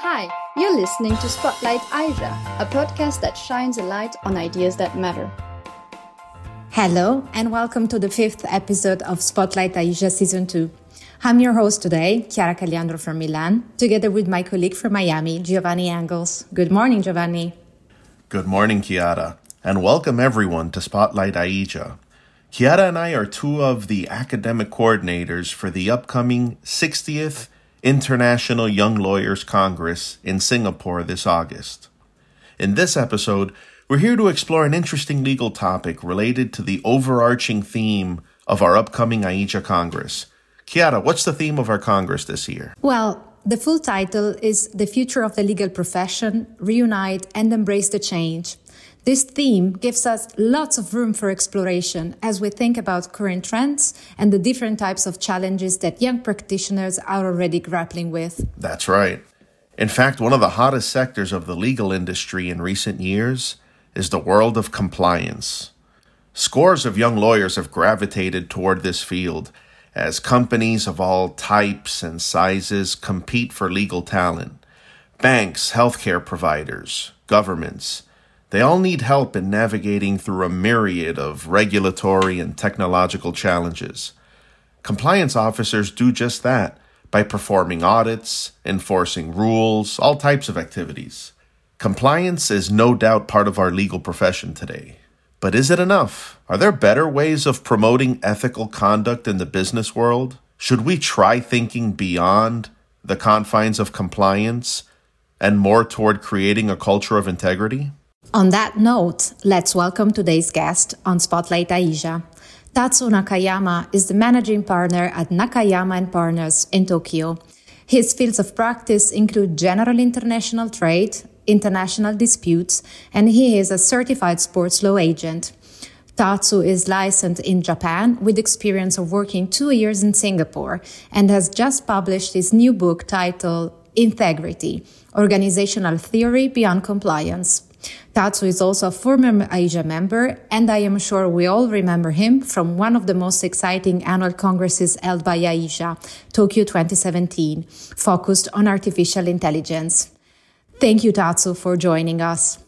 Hi, you're listening to Spotlight AIJA, a podcast that shines a light on ideas that matter. Hello, and welcome to the fifth episode of Spotlight AIJA Season 2. I'm your host today, Chiara Cagliandro from Milan, together with my colleague from Miami, Giovanni Angles. Good morning, Giovanni. Good morning, Chiara, and welcome everyone to Spotlight AIJA. Chiara and I are two of the academic coordinators for the upcoming 60th International Young Lawyers Congress in Singapore this August. In this episode, we're here to explore an interesting legal topic related to the overarching theme of our upcoming AIJA Congress. Chiara, what's the theme of our Congress this year? Well, the full title is The Future of the Legal Profession Reunite and Embrace the Change. This theme gives us lots of room for exploration as we think about current trends and the different types of challenges that young practitioners are already grappling with. That's right. In fact, one of the hottest sectors of the legal industry in recent years is the world of compliance. Scores of young lawyers have gravitated toward this field as companies of all types and sizes compete for legal talent. Banks, healthcare providers, governments, they all need help in navigating through a myriad of regulatory and technological challenges. Compliance officers do just that by performing audits, enforcing rules, all types of activities. Compliance is no doubt part of our legal profession today. But is it enough? Are there better ways of promoting ethical conduct in the business world? Should we try thinking beyond the confines of compliance and more toward creating a culture of integrity? On that note, let's welcome today's guest on Spotlight AIJA. Tatsu Nakayama is the managing partner at Nakayama and Partners in Tokyo. His fields of practice include general international trade, international disputes, and he is a certified sports law agent. Tatsu is licensed in Japan with experience of working two years in Singapore and has just published his new book titled Integrity Organizational Theory Beyond Compliance. Tatsu is also a former AIJA member, and I am sure we all remember him from one of the most exciting annual congresses held by AIJA, Tokyo 2017, focused on artificial intelligence. Thank you, Tatsu, for joining us.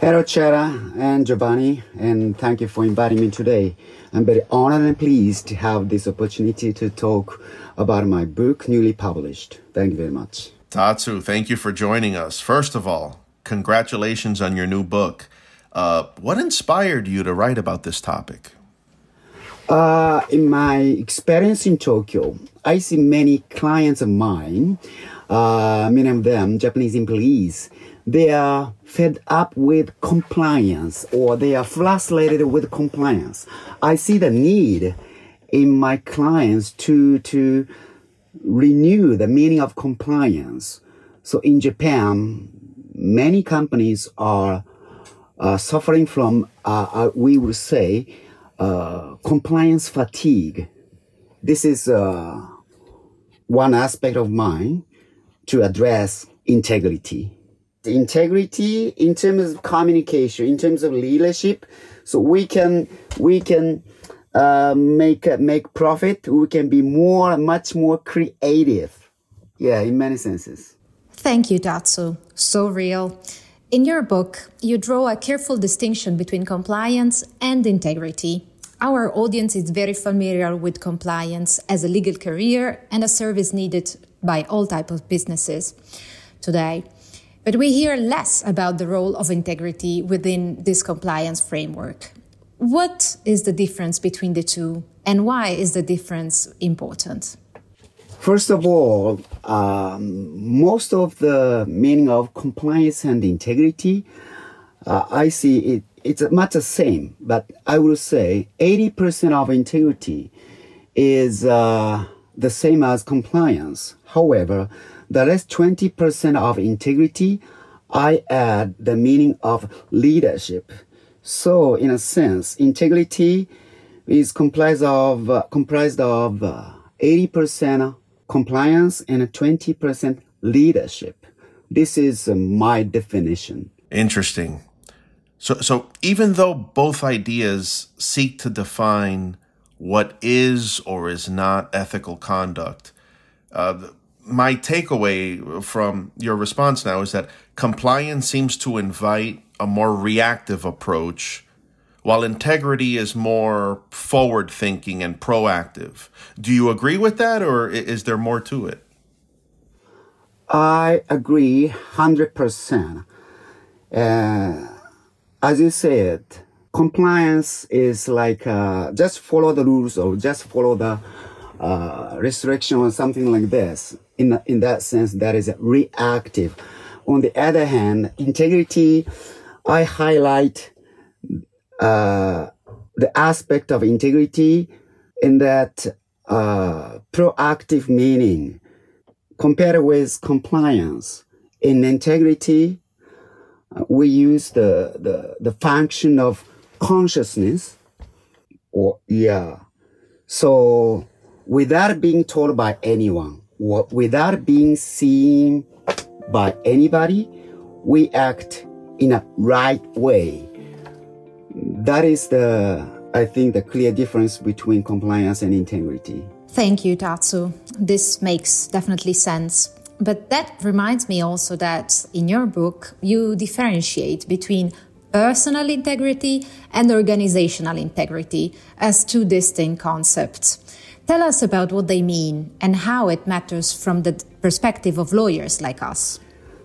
Hello, Chiara and Giovanni, and thank you for inviting me today. I'm very honored and pleased to have this opportunity to talk about my book newly published. Thank you very much. Tatsu, thank you for joining us. First of all, congratulations on your new book. Uh, what inspired you to write about this topic? Uh, in my experience in Tokyo, I see many clients of mine, uh, many of them Japanese employees, they are fed up with compliance or they are frustrated with compliance. I see the need in my clients to, to renew the meaning of compliance. So in Japan, many companies are uh, suffering from, uh, uh, we would say, uh, compliance fatigue. This is uh, one aspect of mine to address integrity. The integrity in terms of communication, in terms of leadership, so we can we can uh, make make profit. We can be more, much more creative. Yeah, in many senses. Thank you, Tatsu. So real. In your book, you draw a careful distinction between compliance and integrity. Our audience is very familiar with compliance as a legal career and a service needed by all types of businesses today. But we hear less about the role of integrity within this compliance framework. What is the difference between the two, and why is the difference important? First of all, um, most of the meaning of compliance and integrity, uh, I see it, it's much the same, but I would say 80% of integrity is uh, the same as compliance. However, the rest 20% of integrity, I add the meaning of leadership. So, in a sense, integrity is comprised of, uh, comprised of 80% compliance and 20% leadership. This is uh, my definition. Interesting. So, so even though both ideas seek to define what is or is not ethical conduct, uh, my takeaway from your response now is that compliance seems to invite a more reactive approach, while integrity is more forward thinking and proactive. Do you agree with that, or is there more to it? I agree 100%. Uh, as you said, compliance is like uh, just follow the rules or just follow the uh, restriction or something like this. In, in that sense, that is reactive. On the other hand, integrity, I highlight uh, the aspect of integrity in that uh, proactive meaning compared with compliance. In integrity, uh, we use the, the, the function of consciousness or yeah. So without being told by anyone, without being seen by anybody, we act in a right way. That is the, I think, the clear difference between compliance and integrity. Thank you, Tatsu. This makes definitely sense. But that reminds me also that in your book, you differentiate between personal integrity and organizational integrity as two distinct concepts. Tell us about what they mean and how it matters from the perspective of lawyers like us.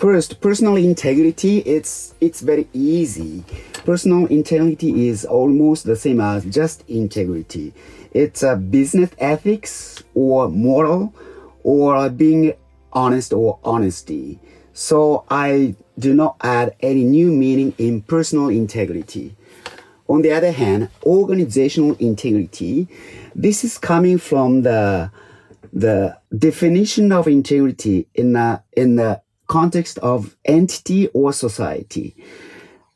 First, personal integrity, it's, it's very easy. Personal integrity is almost the same as just integrity. It's a business ethics or moral or being honest or honesty. So I do not add any new meaning in personal integrity. On the other hand, organizational integrity, this is coming from the the definition of integrity in the in the context of entity or society.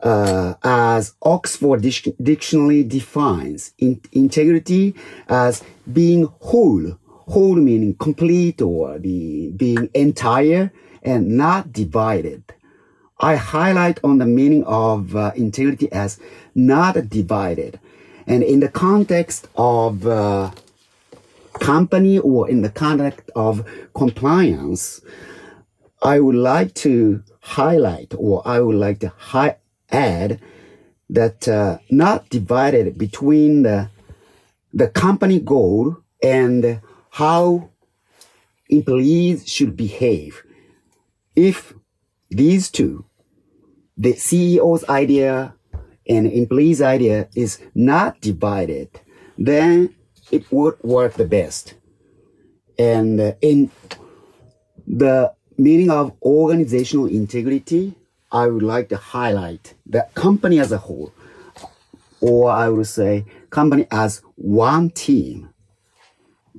Uh, as Oxford Dictionary defines in- integrity as being whole, whole meaning complete or the, being entire and not divided. I highlight on the meaning of uh, integrity as not divided. And in the context of uh, company or in the context of compliance, I would like to highlight or I would like to hi- add that uh, not divided between the, the company goal and how employees should behave. If these two, the CEO's idea and employee's idea is not divided, then it would work the best. And uh, in the meaning of organizational integrity, I would like to highlight the company as a whole, or I would say company as one team.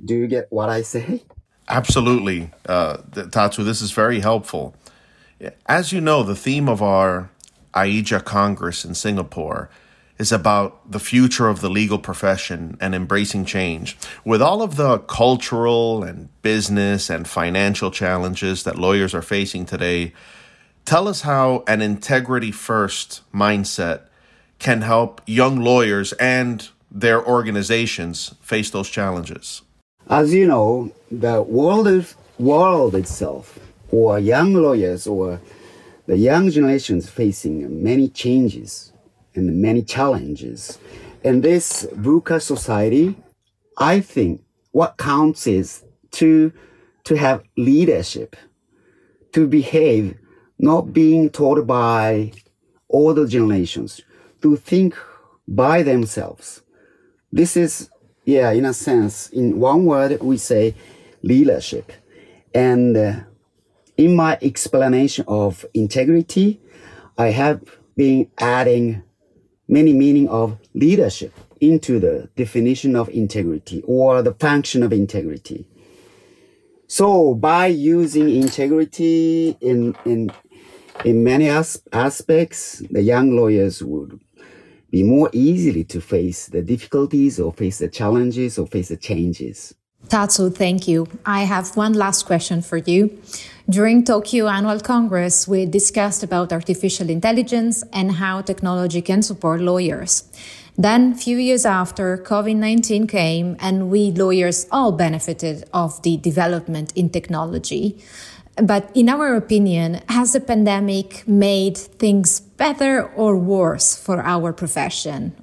Do you get what I say? Absolutely, uh, Tatsu. This is very helpful. As you know, the theme of our AIJA Congress in Singapore is about the future of the legal profession and embracing change. With all of the cultural and business and financial challenges that lawyers are facing today, tell us how an integrity first mindset can help young lawyers and their organizations face those challenges. As you know, the world, world itself, or young lawyers, or the young generations facing many changes and many challenges. In this VUCA society, I think what counts is to, to have leadership, to behave, not being taught by older generations, to think by themselves. This is, yeah, in a sense, in one word, we say leadership. And uh, in my explanation of integrity, I have been adding many meaning of leadership into the definition of integrity or the function of integrity. So by using integrity in, in, in many as- aspects, the young lawyers would be more easily to face the difficulties or face the challenges or face the changes. Tatsu, thank you. I have one last question for you. During Tokyo Annual Congress, we discussed about artificial intelligence and how technology can support lawyers. Then, few years after, COVID 19 came, and we lawyers all benefited of the development in technology. But in our opinion, has the pandemic made things better or worse for our profession?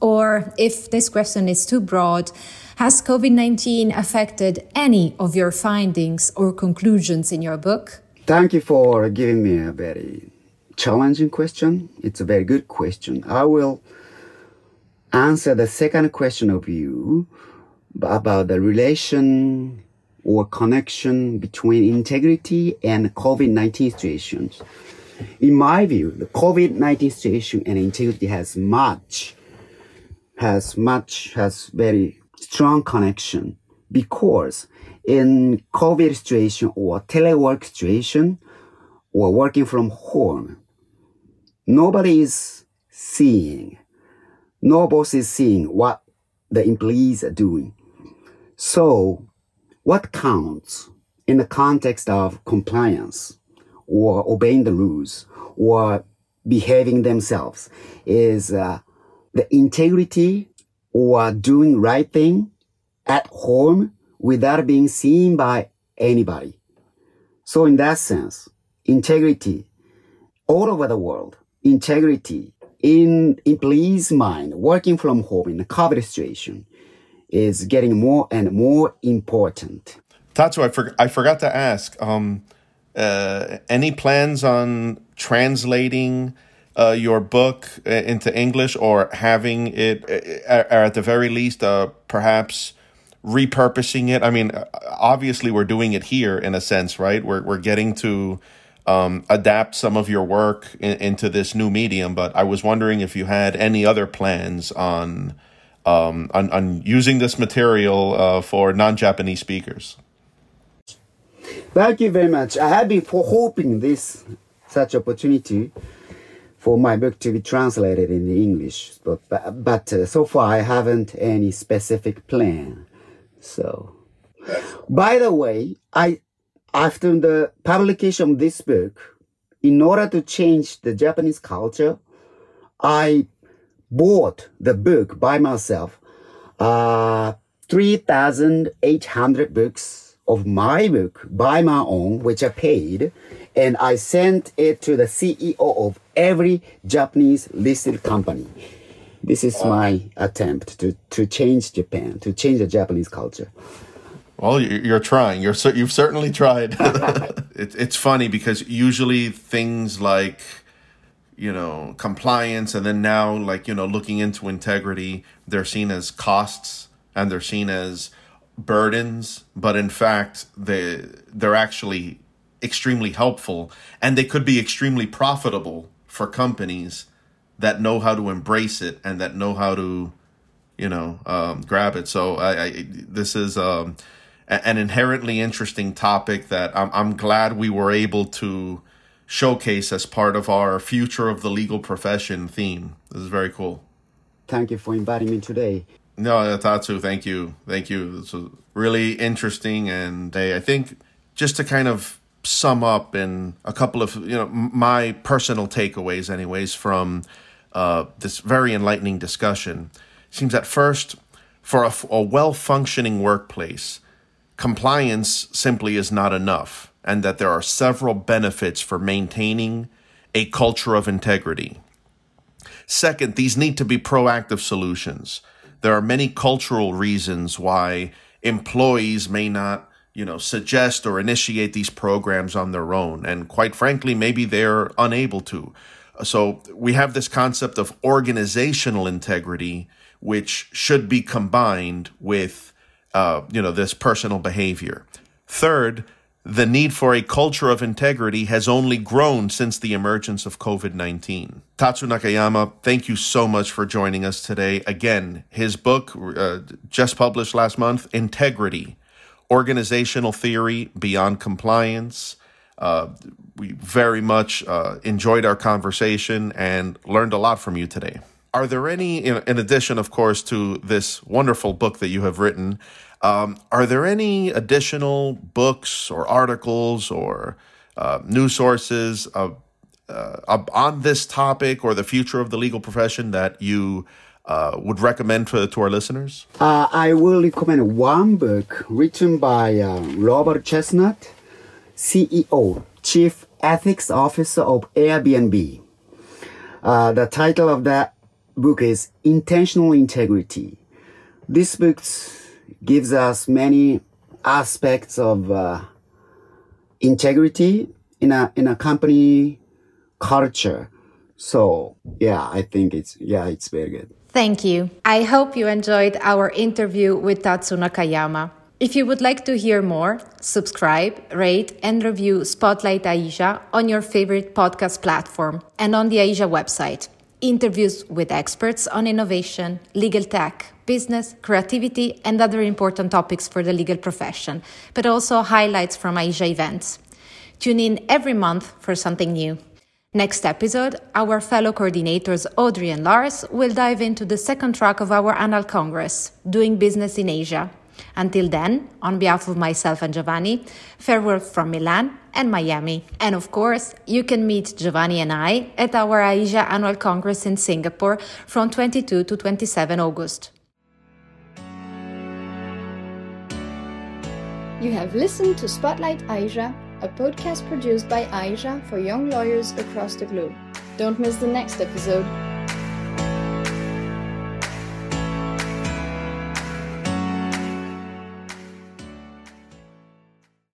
Or if this question is too broad, has COVID 19 affected any of your findings or conclusions in your book? Thank you for giving me a very challenging question. It's a very good question. I will answer the second question of you about the relation or connection between integrity and COVID-19 situations. In my view, the COVID-19 situation and integrity has much, has much, has very strong connection because in COVID situation or telework situation or working from home, nobody is seeing, no boss is seeing what the employees are doing. So what counts in the context of compliance or obeying the rules or behaving themselves is uh, the integrity or doing right thing at home without being seen by anybody. So in that sense, integrity all over the world, integrity in employees' mind, working from home in a COVID situation is getting more and more important. Tatsu, I, for, I forgot to ask, um, uh, any plans on translating uh, your book uh, into English or having it, uh, or at the very least, uh, perhaps repurposing it. I mean, obviously, we're doing it here in a sense, right? We're we're getting to um, adapt some of your work in, into this new medium. But I was wondering if you had any other plans on um, on, on using this material uh, for non-Japanese speakers. Thank you very much. I have been hoping this such opportunity for my book to be translated in English, but but, uh, so far I haven't any specific plan. So, by the way, I after the publication of this book, in order to change the Japanese culture, I bought the book by myself. Uh, 3,800 books of my book by my own, which I paid, and I sent it to the CEO of every Japanese listed company. This is oh. my attempt to, to change Japan, to change the Japanese culture. Well, you're trying. You're you've certainly tried. it, it's funny because usually things like you know compliance and then now like you know looking into integrity, they're seen as costs and they're seen as burdens, but in fact they they're actually extremely helpful and they could be extremely profitable for companies that know how to embrace it and that know how to you know um, grab it. So I, I this is. Um, an inherently interesting topic that I'm, I'm glad we were able to showcase as part of our future of the legal profession theme. This is very cool. Thank you for inviting me today. No, Tatsu, thank you. Thank you. This was really interesting. And I think just to kind of sum up in a couple of, you know, my personal takeaways, anyways, from uh, this very enlightening discussion, seems at first for a, a well functioning workplace, compliance simply is not enough, and that there are several benefits for maintaining a culture of integrity. Second, these need to be proactive solutions. There are many cultural reasons why employees may not, you know, suggest or initiate these programs on their own. And quite frankly, maybe they're unable to. So we have this concept of organizational integrity, which should be combined with uh, you know, this personal behavior. Third, the need for a culture of integrity has only grown since the emergence of COVID 19. Tatsu Nakayama, thank you so much for joining us today. Again, his book, uh, just published last month, Integrity Organizational Theory Beyond Compliance. Uh, we very much uh, enjoyed our conversation and learned a lot from you today. Are there any, in, in addition, of course, to this wonderful book that you have written, um, are there any additional books or articles or uh, news sources uh, uh, on this topic or the future of the legal profession that you uh, would recommend to, to our listeners? Uh, I will recommend one book written by uh, Robert Chesnut, CEO, Chief Ethics Officer of Airbnb. Uh, the title of that book is Intentional Integrity. This book gives us many aspects of uh, integrity in a in a company culture. So yeah, I think it's yeah, it's very good. Thank you. I hope you enjoyed our interview with Tatsu Nakayama. If you would like to hear more, subscribe, rate, and review Spotlight AIJA on your favorite podcast platform and on the AIJA website. Interviews with experts on innovation, legal tech, business, creativity, and other important topics for the legal profession, but also highlights from AIJA events. Tune in every month for something new. Next episode, our fellow coordinators Audrey and Lars will dive into the second track of our annual congress, Doing Business in Asia. Until then, on behalf of myself and Giovanni, farewell from Milan and Miami. And of course, you can meet Giovanni and I at our AIJA Annual Congress in Singapore from 22 to 27 August. You have listened to Spotlight AIJA, a podcast produced by AIJA for young lawyers across the globe. Don't miss the next episode.